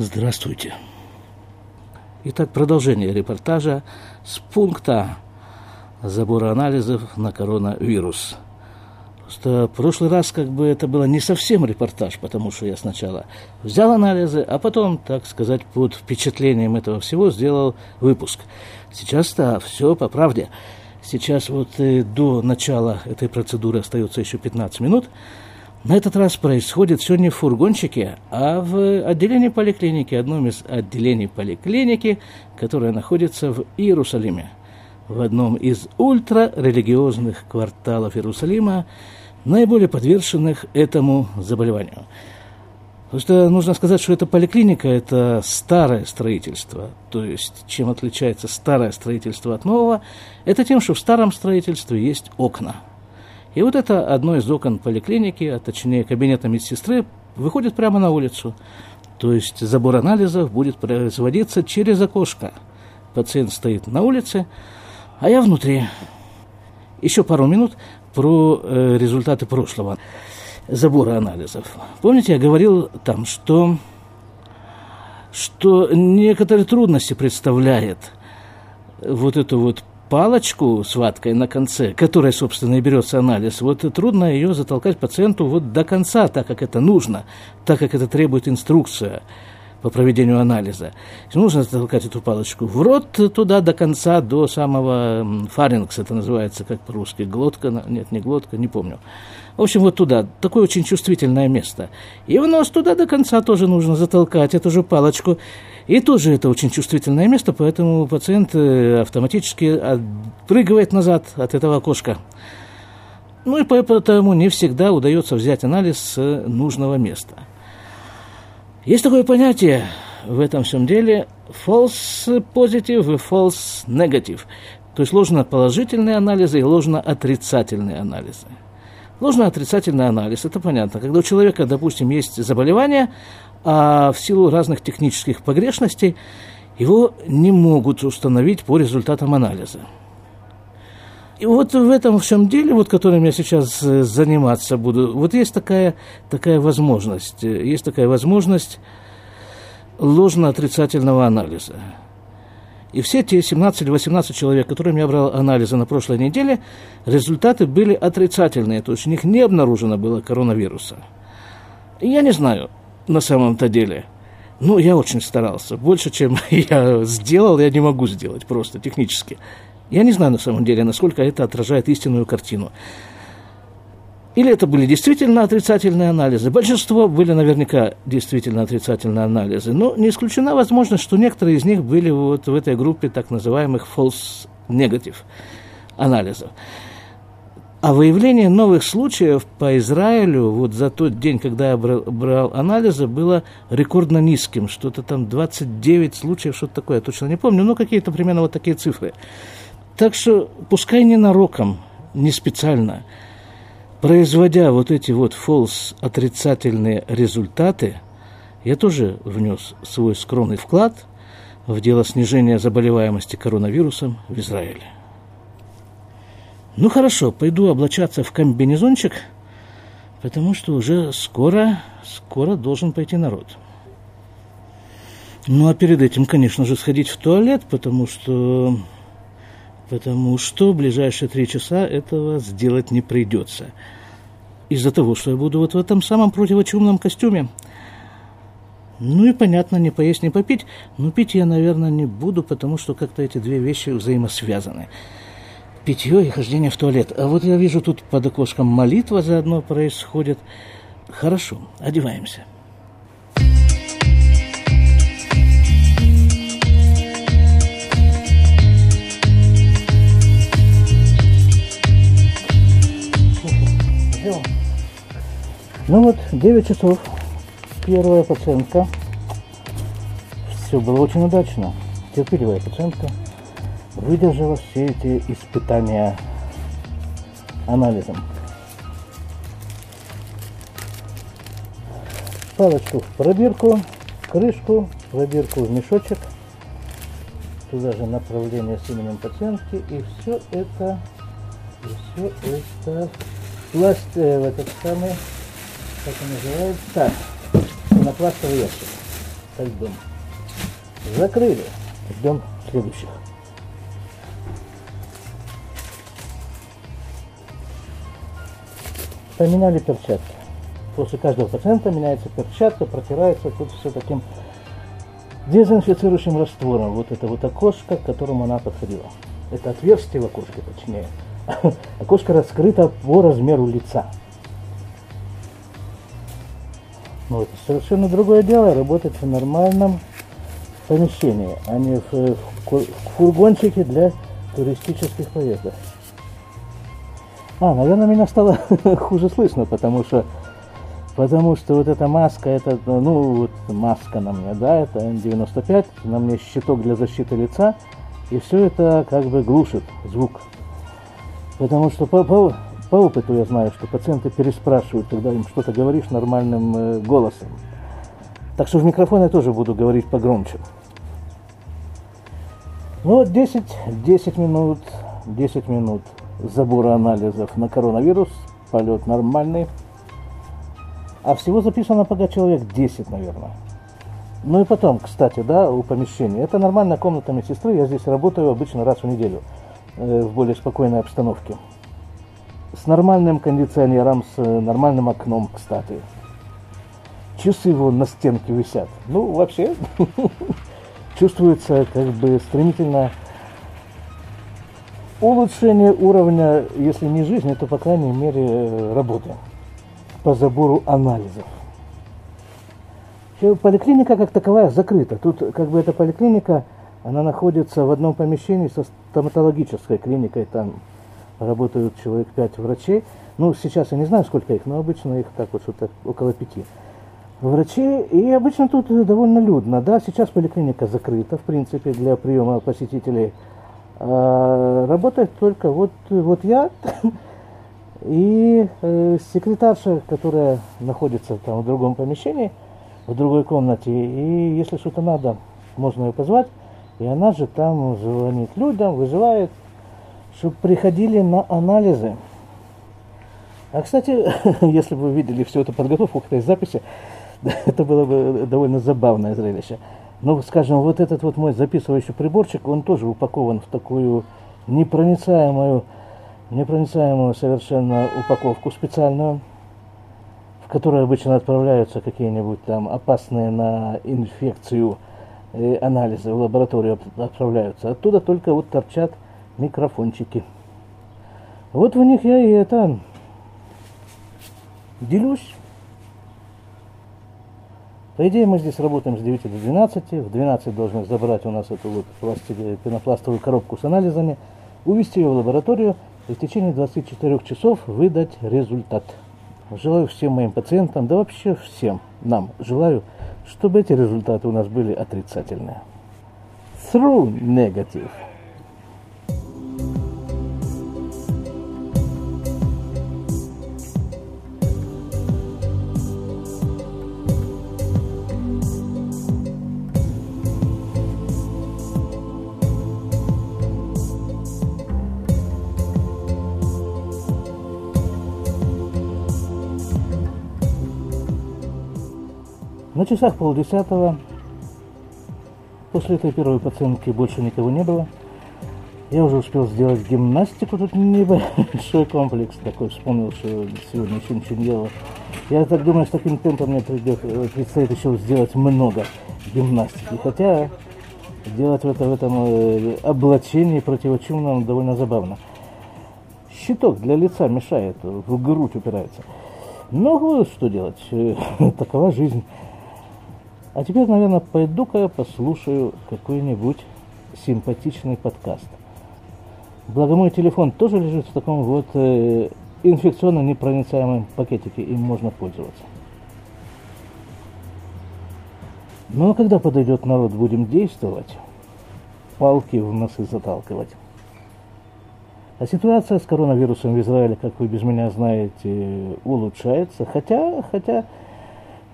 Здравствуйте. Итак, продолжение репортажа с пункта забора анализов на коронавирус. Просто в прошлый раз как бы это было не совсем репортаж, потому что я сначала взял анализы, а потом, так сказать, под впечатлением этого всего сделал выпуск. Сейчас-то все по правде. Сейчас вот до начала этой процедуры остается еще 15 минут. На этот раз происходит все не в фургончике, а в отделении поликлиники, одном из отделений поликлиники, которое находится в Иерусалиме, в одном из ультрарелигиозных кварталов Иерусалима, наиболее подверженных этому заболеванию. Потому что нужно сказать, что эта поликлиника – это старое строительство. То есть, чем отличается старое строительство от нового, это тем, что в старом строительстве есть окна – и вот это одно из окон поликлиники, а точнее кабинета медсестры, выходит прямо на улицу. То есть забор анализов будет производиться через окошко. Пациент стоит на улице, а я внутри. Еще пару минут про э, результаты прошлого забора анализов. Помните, я говорил там, что, что некоторые трудности представляет вот эту вот палочку с ваткой на конце, которой, собственно, и берется анализ, вот трудно ее затолкать пациенту вот до конца, так как это нужно, так как это требует инструкция по проведению анализа. Нужно затолкать эту палочку в рот туда до конца, до самого фарингса, это называется, как по-русски, глотка, нет, не глотка, не помню. В общем, вот туда, такое очень чувствительное место. И в нос туда до конца тоже нужно затолкать эту же палочку. И тоже это очень чувствительное место, поэтому пациент э, автоматически отпрыгивает назад от этого окошка. Ну и поэтому не всегда удается взять анализ с нужного места. Есть такое понятие в этом всем деле false positive и false negative. То есть ложно-положительные анализы и ложно-отрицательные анализы. Ложно-отрицательный анализ, это понятно. Когда у человека, допустим, есть заболевание, а в силу разных технических погрешностей его не могут установить по результатам анализа. И вот в этом всем деле, вот, которым я сейчас э, заниматься буду, вот есть такая, такая возможность, э, есть такая возможность ложно-отрицательного анализа. И все те 17 или 18 человек, которым я брал анализы на прошлой неделе, результаты были отрицательные, то есть у них не обнаружено было коронавируса. И я не знаю, на самом-то деле. Ну, я очень старался. Больше, чем я сделал, я не могу сделать просто технически. Я не знаю на самом деле, насколько это отражает истинную картину. Или это были действительно отрицательные анализы. Большинство были наверняка действительно отрицательные анализы. Но не исключена возможность, что некоторые из них были вот в этой группе так называемых false negative анализов. А выявление новых случаев по Израилю вот за тот день, когда я брал, брал анализы, было рекордно низким. Что-то там 29 случаев, что-то такое, я точно не помню, но какие-то примерно вот такие цифры. Так что, пускай не нароком, не специально, производя вот эти вот false отрицательные результаты, я тоже внес свой скромный вклад в дело снижения заболеваемости коронавирусом в Израиле. Ну хорошо, пойду облачаться в комбинезончик, потому что уже скоро, скоро должен пойти народ. Ну а перед этим, конечно же, сходить в туалет, потому что, потому что в ближайшие три часа этого сделать не придется. Из-за того, что я буду вот в этом самом противочумном костюме. Ну и понятно, не поесть, не попить. Но пить я, наверное, не буду, потому что как-то эти две вещи взаимосвязаны питье и хождение в туалет. А вот я вижу, тут под окошком молитва заодно происходит. Хорошо, одеваемся. Ну вот, 9 часов. Первая пациентка. Все было очень удачно. Терпеливая пациентка выдержала все эти испытания анализом. Палочку в пробирку, крышку, пробирку в мешочек, туда же направление с именем пациентки, и все это, и все это пласт, э, в этот самый, как он называется, так, пенопластовый ящик. альбом. Закрыли. Ждем следующих. Поменяли перчатки. После каждого пациента меняется перчатка, протирается тут все таким дезинфицирующим раствором. Вот это вот окошко, к которому она подходила. Это отверстие в окошке, точнее. Окошко раскрыто по размеру лица. Но это совершенно другое дело, работать в нормальном помещении, а не в, в фургончике для туристических поездок. А, наверное, меня стало хуже слышно, потому что потому что вот эта маска, это, ну, вот маска на мне, да, это N95, на мне щиток для защиты лица, и все это как бы глушит звук. Потому что по, по, по опыту я знаю, что пациенты переспрашивают, когда им что-то говоришь нормальным э, голосом. Так что в микрофон я тоже буду говорить погромче. Ну, 10, 10 минут, 10 минут забора анализов на коронавирус, полет нормальный. А всего записано пока человек 10, наверное. Ну и потом, кстати, да, у помещения. Это нормальная комната медсестры, я здесь работаю обычно раз в неделю в более спокойной обстановке. С нормальным кондиционером, с э, нормальным окном, кстати. Часы его на стенке висят. Ну, вообще, чувствуется как бы стремительно улучшение уровня, если не жизни, то, по крайней мере, э, работы по забору анализов. Поликлиника как таковая закрыта. Тут как бы эта поликлиника, она находится в одном помещении со стоматологической клиникой. Там работают человек пять врачей. Ну, сейчас я не знаю, сколько их, но обычно их так вот что-то около пяти врачей. И обычно тут довольно людно. Да, сейчас поликлиника закрыта, в принципе, для приема посетителей – а, работает только вот, вот я и э, секретарша, которая находится там в другом помещении, в другой комнате. И если что-то надо, можно ее позвать. И она же там звонит людям, вызывает, чтобы приходили на анализы. А, кстати, если бы вы видели всю эту подготовку к этой записи, это было бы довольно забавное зрелище. Ну, скажем, вот этот вот мой записывающий приборчик, он тоже упакован в такую непроницаемую, непроницаемую совершенно упаковку специальную, в которой обычно отправляются какие-нибудь там опасные на инфекцию анализы в лабораторию отправляются. Оттуда только вот торчат микрофончики. Вот в них я и это делюсь. По идее, мы здесь работаем с 9 до 12. В 12 должны забрать у нас эту вот пенопластовую коробку с анализами, увезти ее в лабораторию и в течение 24 часов выдать результат. Желаю всем моим пациентам, да вообще всем нам, желаю, чтобы эти результаты у нас были отрицательные. Through negative. Часах полдесятого, после этой первой пациентки больше никого не было. Я уже успел сделать гимнастику, тут небольшой комплекс такой, вспомнил, что сегодня еще ничего не делал. Я так думаю, с таким темпом мне придет, предстоит еще сделать много гимнастики. Хотя делать в, это, в этом э, облачении противочумном довольно забавно. Щиток для лица мешает, в грудь упирается. Ну, что делать, такова жизнь. А теперь, наверное, пойду-ка я послушаю какой-нибудь симпатичный подкаст. Благо мой телефон тоже лежит в таком вот э, инфекционно непроницаемом пакетике, им можно пользоваться. Ну а когда подойдет народ, будем действовать, палки в носы заталкивать. А ситуация с коронавирусом в Израиле, как вы без меня знаете, улучшается, хотя, хотя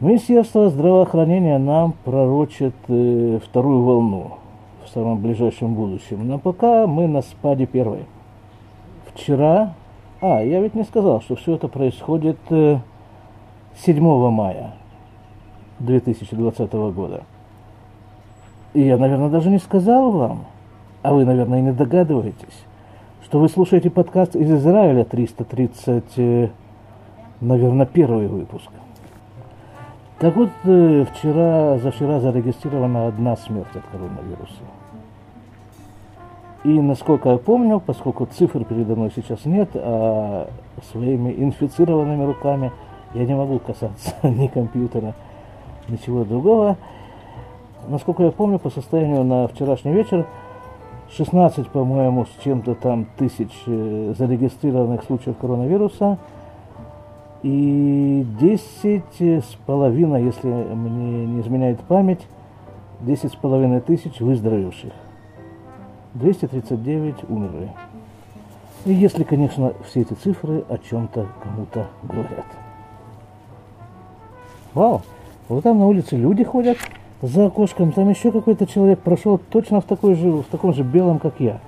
Министерство здравоохранения нам пророчит э, вторую волну в самом ближайшем будущем. Но пока мы на спаде первой. Вчера, а, я ведь не сказал, что все это происходит э, 7 мая 2020 года. И я, наверное, даже не сказал вам, а вы, наверное, и не догадываетесь, что вы слушаете подкаст из Израиля 330, э, наверное, первый выпуск. Так вот, э, вчера, за вчера зарегистрирована одна смерть от коронавируса. И насколько я помню, поскольку цифр передо мной сейчас нет, а своими инфицированными руками я не могу касаться ни компьютера, ничего другого. Насколько я помню, по состоянию на вчерашний вечер 16, по-моему, с чем-то там тысяч э, зарегистрированных случаев коронавируса и 10 с половиной, если мне не изменяет память, 10 с половиной тысяч выздоровевших. 239 умерли. И если, конечно, все эти цифры о чем-то кому-то говорят. Вау, вот там на улице люди ходят за окошком, там еще какой-то человек прошел точно в, такой же, в таком же белом, как я.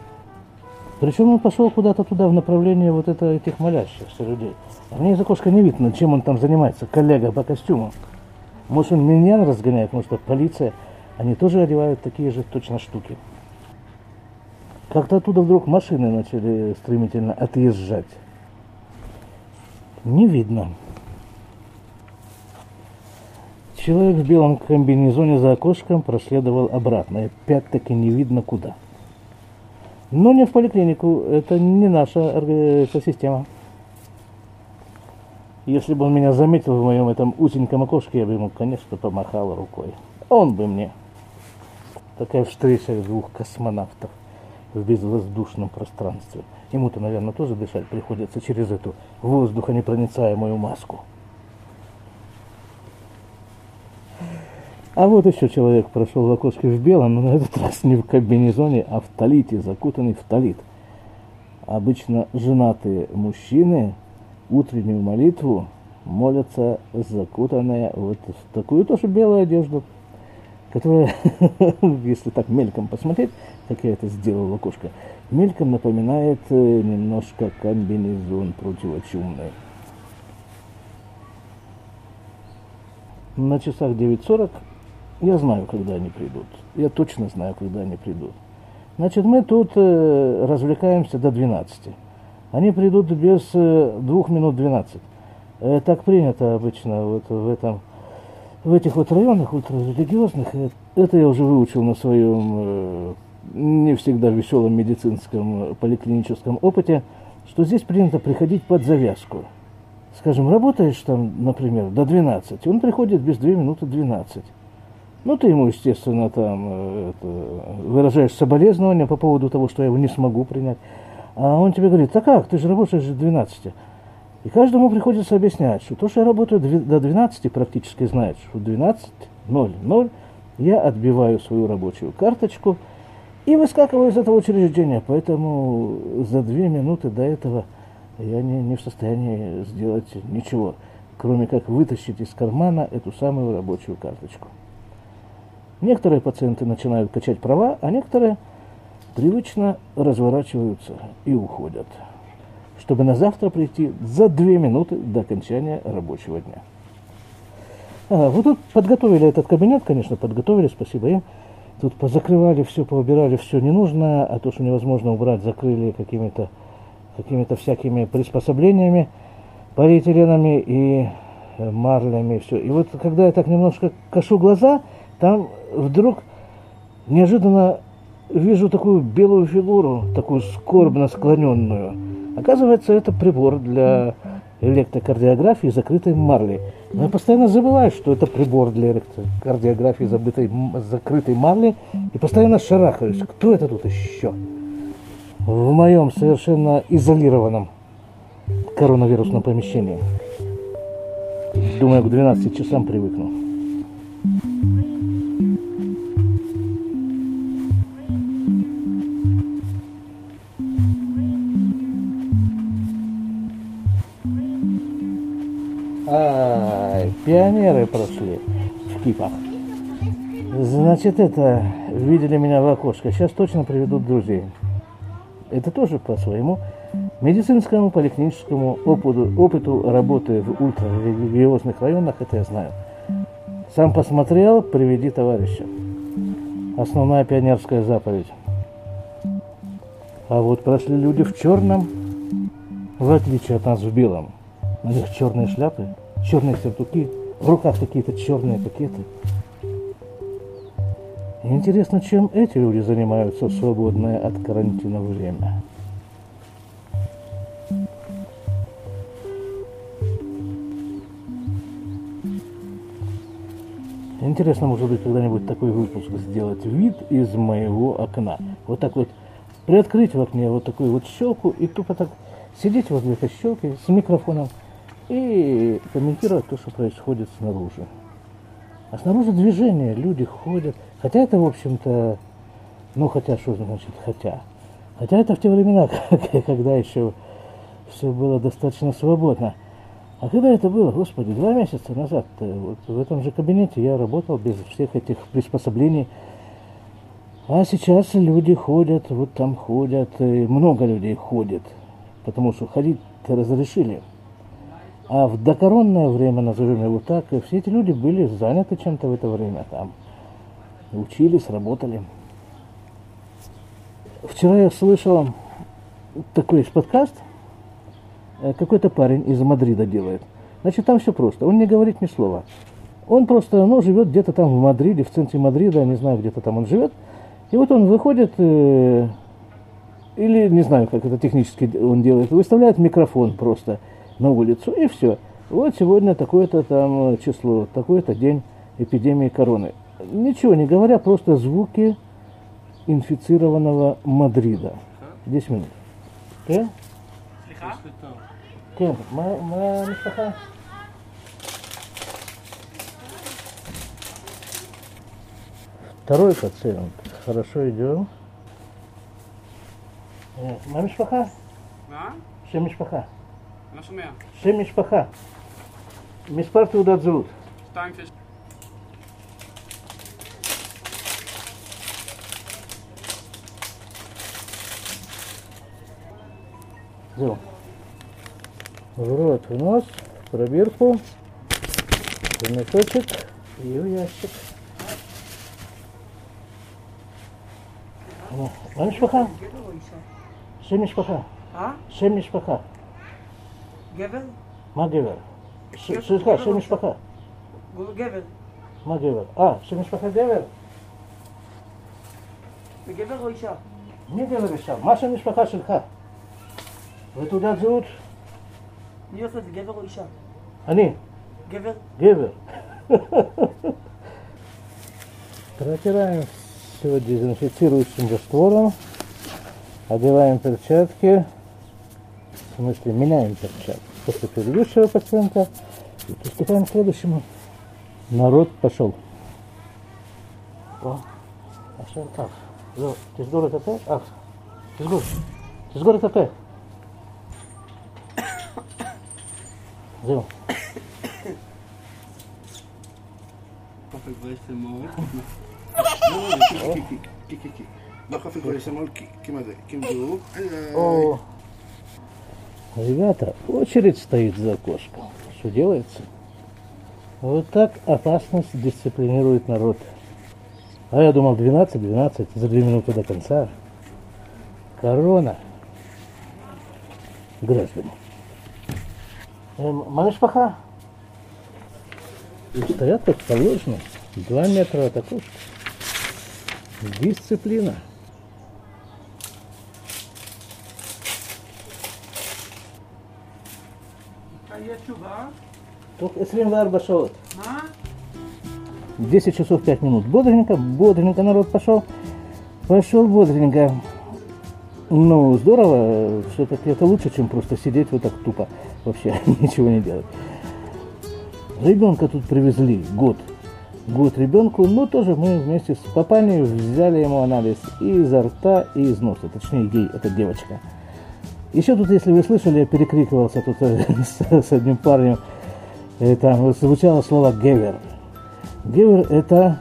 Причем он пошел куда-то туда в направлении вот это, этих молящихся людей. А мне из окошка не видно, чем он там занимается, коллега по костюму. Может, он меня разгоняет, потому что полиция, они тоже одевают такие же точно штуки. Как-то оттуда вдруг машины начали стремительно отъезжать. Не видно. Человек в белом комбинезоне за окошком проследовал обратно. И опять-таки не видно куда. Но не в поликлинику. Это не наша система. Если бы он меня заметил в моем этом узеньком окошке, я бы ему, конечно, помахал рукой. Он бы мне. Такая встреча двух космонавтов в безвоздушном пространстве. Ему-то, наверное, тоже дышать приходится через эту воздухонепроницаемую маску. А вот еще человек прошел в окошке в белом, но на этот раз не в комбинезоне, а в талите, закутанный в талит. Обычно женатые мужчины утреннюю молитву молятся закутанные вот в такую тоже белую одежду – которая, если так мельком посмотреть, как я это сделал в окошко, мельком напоминает э, немножко комбинезон противочумный. На часах 9.40 я знаю, когда они придут. Я точно знаю, когда они придут. Значит, мы тут э, развлекаемся до 12. Они придут без э, 2 минут 12. Э, так принято обычно вот в этом в этих вот районах ультрарелигиозных, э, это я уже выучил на своем э, не всегда веселом медицинском э, поликлиническом опыте, что здесь принято приходить под завязку. Скажем, работаешь там, например, до 12, он приходит без 2 минуты 12. Ну, ты ему, естественно, там это, выражаешь соболезнования по поводу того, что я его не смогу принять. А он тебе говорит, а как, ты же работаешь до 12. И каждому приходится объяснять, что то, что я работаю до 12, практически знает, что 12.00 я отбиваю свою рабочую карточку и выскакиваю из этого учреждения. Поэтому за две минуты до этого я не, не в состоянии сделать ничего, кроме как вытащить из кармана эту самую рабочую карточку. Некоторые пациенты начинают качать права, а некоторые привычно разворачиваются и уходят чтобы на завтра прийти за две минуты до окончания рабочего дня. А, вот тут подготовили этот кабинет, конечно, подготовили, спасибо им. Тут позакрывали все, поубирали все ненужное, а то, что невозможно убрать, закрыли какими-то какими всякими приспособлениями, полиэтиленами и э, марлями, все. И вот когда я так немножко кашу глаза, там вдруг неожиданно вижу такую белую фигуру, такую скорбно склоненную. Оказывается, это прибор для электрокардиографии закрытой марли. Но я постоянно забываю, что это прибор для электрокардиографии забытой, закрытой марли, и постоянно шарахаюсь. Кто это тут еще? В моем совершенно изолированном коронавирусном помещении. Думаю, к 12 часам привыкну. Пионеры прошли в кипах. Значит, это, видели меня в окошко, сейчас точно приведут друзей. Это тоже по своему медицинскому поликлиническому опыту, опыту работы в ультрарелигиозных районах, это я знаю. Сам посмотрел, приведи товарища. основная пионерская заповедь. А вот прошли люди в черном, в отличие от нас в белом. У них черные шляпы, черные сюртуки, в руках какие-то черные пакеты. Интересно, чем эти люди занимаются в свободное от карантина время. Интересно, может быть, когда-нибудь такой выпуск сделать вид из моего окна. Вот так вот приоткрыть в окне вот такую вот щелку и тупо так сидеть возле этой щелки с микрофоном и комментировать то, что происходит снаружи. А снаружи движение, люди ходят. Хотя это, в общем-то, ну хотя, что значит хотя? Хотя это в те времена, когда еще все было достаточно свободно. А когда это было, господи, два месяца назад, вот в этом же кабинете я работал без всех этих приспособлений. А сейчас люди ходят, вот там ходят, много людей ходит, потому что ходить разрешили. А в докоронное время, назовем его так, все эти люди были заняты чем-то в это время там. Учились, работали. Вчера я слышал такой подкаст, э, какой-то парень из Мадрида делает. Значит, там все просто. Он не говорит ни слова. Он просто, ну, живет где-то там в Мадриде, в центре Мадрида, не знаю, где-то там он живет. И вот он выходит, э, или не знаю, как это технически он делает, выставляет микрофон просто – новое лицо, и все. Вот сегодня такое-то там э, число, такой-то день эпидемии короны. Ничего не говоря, просто звуки инфицированного Мадрида. 10 минут. Ты? Ты? Моя Мустаха? Второй пациент. Хорошо идем. Э, Мамишпаха? Да? Шемишпаха? שם משפחה. לא שומע. שם משפחה. מספר תעודת זהות. שתיים, שש. זהו. в нос, пробирку, заметочек и ящик. מה המשפחה? שם משפחה. אה? שם משפחה. גבר? מה גבר? סליחה, שם משפחה. גבר. מה גבר? אה, שם משפחה גבר. זה גבר או אישה? מי גבר אישה? מה שם משפחה שלך? ותעודת זהות? מי עושה את זה, גבר או אישה? אני. גבר? Гевер. Протираем все дезинфицирующим раствором, одеваем перчатки, в смысле меняем перчатки после предыдущего пациента и приступаем к следующему. Народ пошел. О, пошел. Ах, תסגור את הפה? אח, תסגור. תסגור את הפה. זהו. О, Ребята, очередь стоит за окошком. Что делается? Вот так опасность дисциплинирует народ. А я думал 12-12 за 2 минуты до конца. Корона. Граждане. Эм, Малышпаха. И стоят как положено. Два метра от окошка. Дисциплина. Только 24 шоот. 10 часов 5 минут. Бодренько, бодренько народ пошел. Пошел бодренько. Ну, здорово. Все-таки это лучше, чем просто сидеть вот так тупо. Вообще ничего не делать. Ребенка тут привезли год. Год ребенку, но тоже мы вместе с папаней взяли ему анализ и изо рта, и из носа. Точнее, ей, эта девочка. Еще тут, если вы слышали, я перекрикивался тут с, с одним парнем. Там звучало слово «гевер». Гевер – это,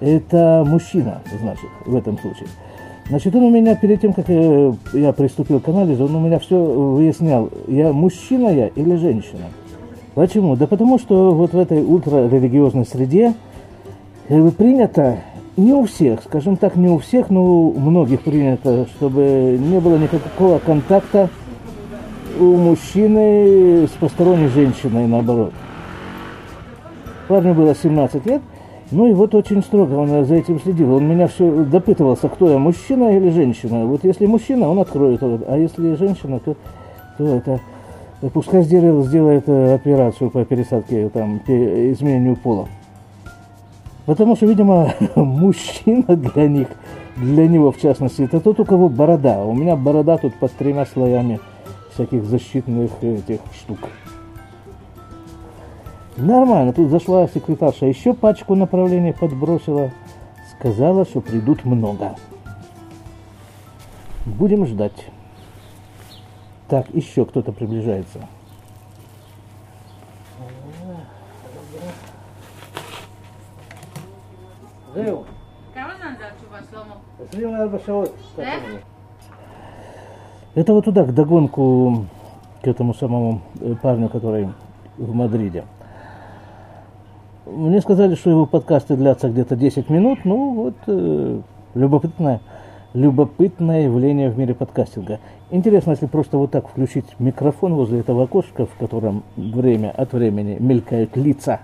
это мужчина, значит, в этом случае. Значит, он у меня перед тем, как я, я приступил к анализу, он у меня все выяснял, я мужчина я или женщина. Почему? Да потому что вот в этой ультрарелигиозной среде принято не у всех, скажем так, не у всех, но у многих принято, чтобы не было никакого контакта у мужчины с посторонней женщиной, наоборот. Парню было 17 лет, ну и вот очень строго он за этим следил. Он меня все допытывался, кто я, мужчина или женщина. Вот если мужчина, он откроет, а если женщина, то, то это пускай сделает, сделает э, операцию по пересадке, там, изменению пола. Потому что, видимо, мужчина для них, для него в частности, это тот, у кого борода. У меня борода тут под тремя слоями всяких защитных этих штук. Нормально, тут зашла секретарша, еще пачку направлений подбросила, сказала, что придут много. Будем ждать. Так, еще кто-то приближается. זהו. כמה זמן זה התשובה, שלמה? 24 שעות. איך? это вот туда, к догонку к этому самому э, парню, который в Мадриде. Мне сказали, что его подкасты длятся где-то 10 минут. Ну, вот э, любопытное, любопытное явление в мире подкастинга. Интересно, если просто вот так включить микрофон возле этого окошка, в котором время от времени мелькают лица,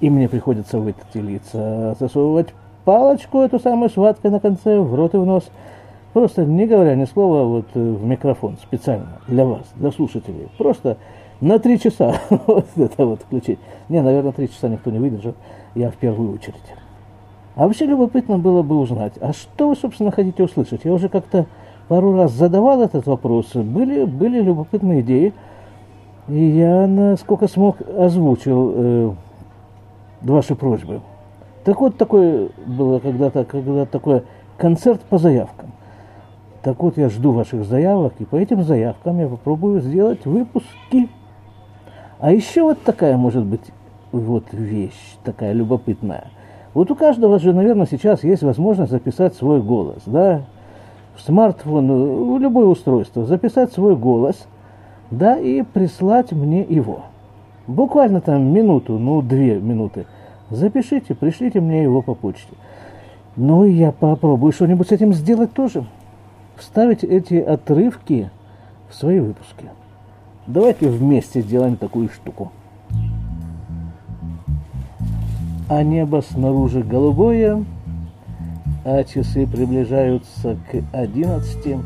и мне приходится в эти лица засовывать палочку, эту самую с ваткой на конце, в рот и в нос. Просто не говоря ни слова вот э, в микрофон специально для вас, для слушателей. Просто на три часа вот это вот включить. Не, наверное, три часа никто не выдержит, я в первую очередь. А вообще любопытно было бы узнать, а что вы, собственно, хотите услышать? Я уже как-то пару раз задавал этот вопрос, были, были любопытные идеи, и я, насколько смог, озвучил э, ваши просьбы. Так вот, такое было когда-то, когда такой концерт по заявкам. Так вот, я жду ваших заявок, и по этим заявкам я попробую сделать выпуски. А еще вот такая, может быть, вот вещь, такая любопытная. Вот у каждого же, наверное, сейчас есть возможность записать свой голос, да, в смартфон, в любое устройство, записать свой голос, да, и прислать мне его. Буквально там минуту, ну, две минуты. Запишите, пришлите мне его по почте. Ну, я попробую что-нибудь с этим сделать тоже вставить эти отрывки в свои выпуски. Давайте вместе сделаем такую штуку. А небо снаружи голубое, а часы приближаются к одиннадцати.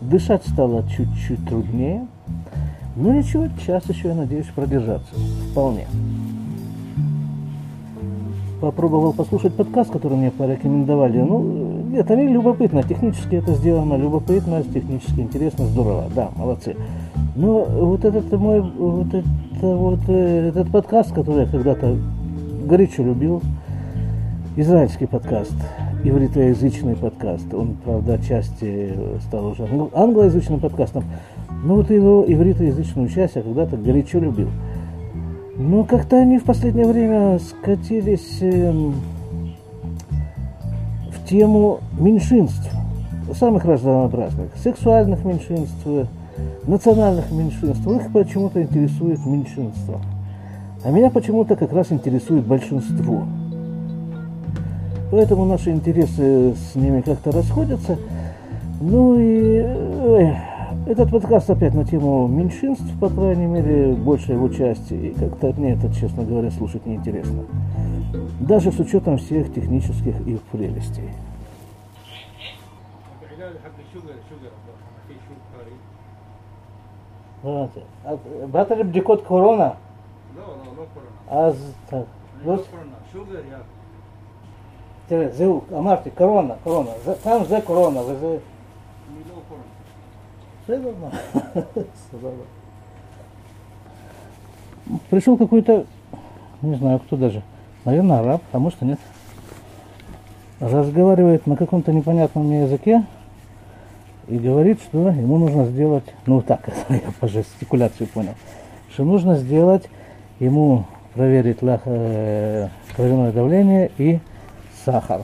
Дышать стало чуть-чуть труднее, но ничего, час еще, я надеюсь, продержаться. Вполне попробовал послушать подкаст, который мне порекомендовали. Ну, это любопытно, технически это сделано любопытно, технически интересно, здорово, да, молодцы. Но вот этот мой, вот это вот э, этот подкаст, который я когда-то горячо любил, израильский подкаст, ивритоязычный подкаст, он, правда, отчасти стал уже англоязычным подкастом, но вот его ивритоязычную часть я когда-то горячо любил. Но как-то они в последнее время скатились эм, тему меньшинств, самых разнообразных, сексуальных меньшинств, национальных меньшинств. Их почему-то интересует меньшинство. А меня почему-то как раз интересует большинство. Поэтому наши интересы с ними как-то расходятся. Ну и ой, этот подкаст опять на тему меньшинств, по крайней мере, большей его части, и как-то мне это, честно говоря, слушать неинтересно. Даже с учетом всех технических их прелестей. بطل بديكوت كورونا لا لا مو كورونا از بص كورونا شوجر يا корона, زو за كورونا كورونا تام все сказала. Пришел какой-то, не знаю кто даже, наверное, араб, а может и нет. Разговаривает на каком-то непонятном мне языке и говорит, что ему нужно сделать, ну так, я по жестикуляции понял, что нужно сделать, ему проверить э, кровяное давление и сахар.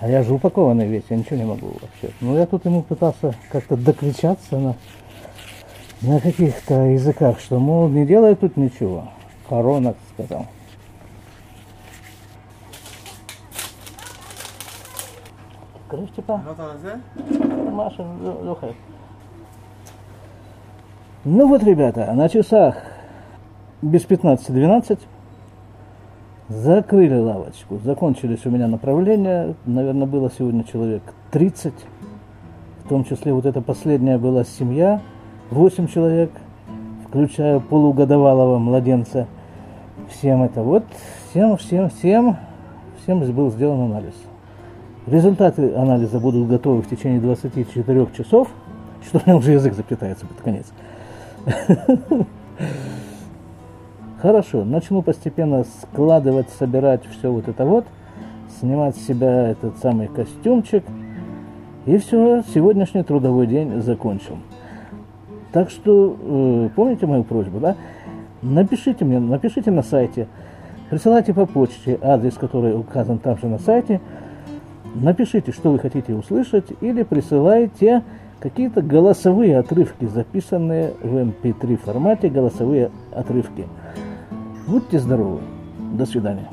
А я же упакованный весь, я ничего не могу вообще. Ну я тут ему пытался как-то докричаться на, на каких-то языках, что, мол, не делай тут ничего. Корона, сказал. Крыш типа? Маша, Леха. Ну вот, ребята, на часах без 15-12 закрыли лавочку. Закончились у меня направления. Наверное, было сегодня человек 30. В том числе вот эта последняя была семья. 8 человек, включая полугодовалого младенца. Всем это вот, всем, всем, всем, всем был сделан анализ. Результаты анализа будут готовы в течение 24 часов. Что у меня уже язык заплетается под конец. Хорошо, начну постепенно складывать, собирать все вот это вот, снимать с себя этот самый костюмчик. И все, сегодняшний трудовой день закончил. Так что, э, помните мою просьбу, да? Напишите мне, напишите на сайте, присылайте по почте адрес, который указан там же на сайте, напишите, что вы хотите услышать, или присылайте какие-то голосовые отрывки, записанные в MP3 формате, голосовые отрывки. Будьте здоровы. До свидания.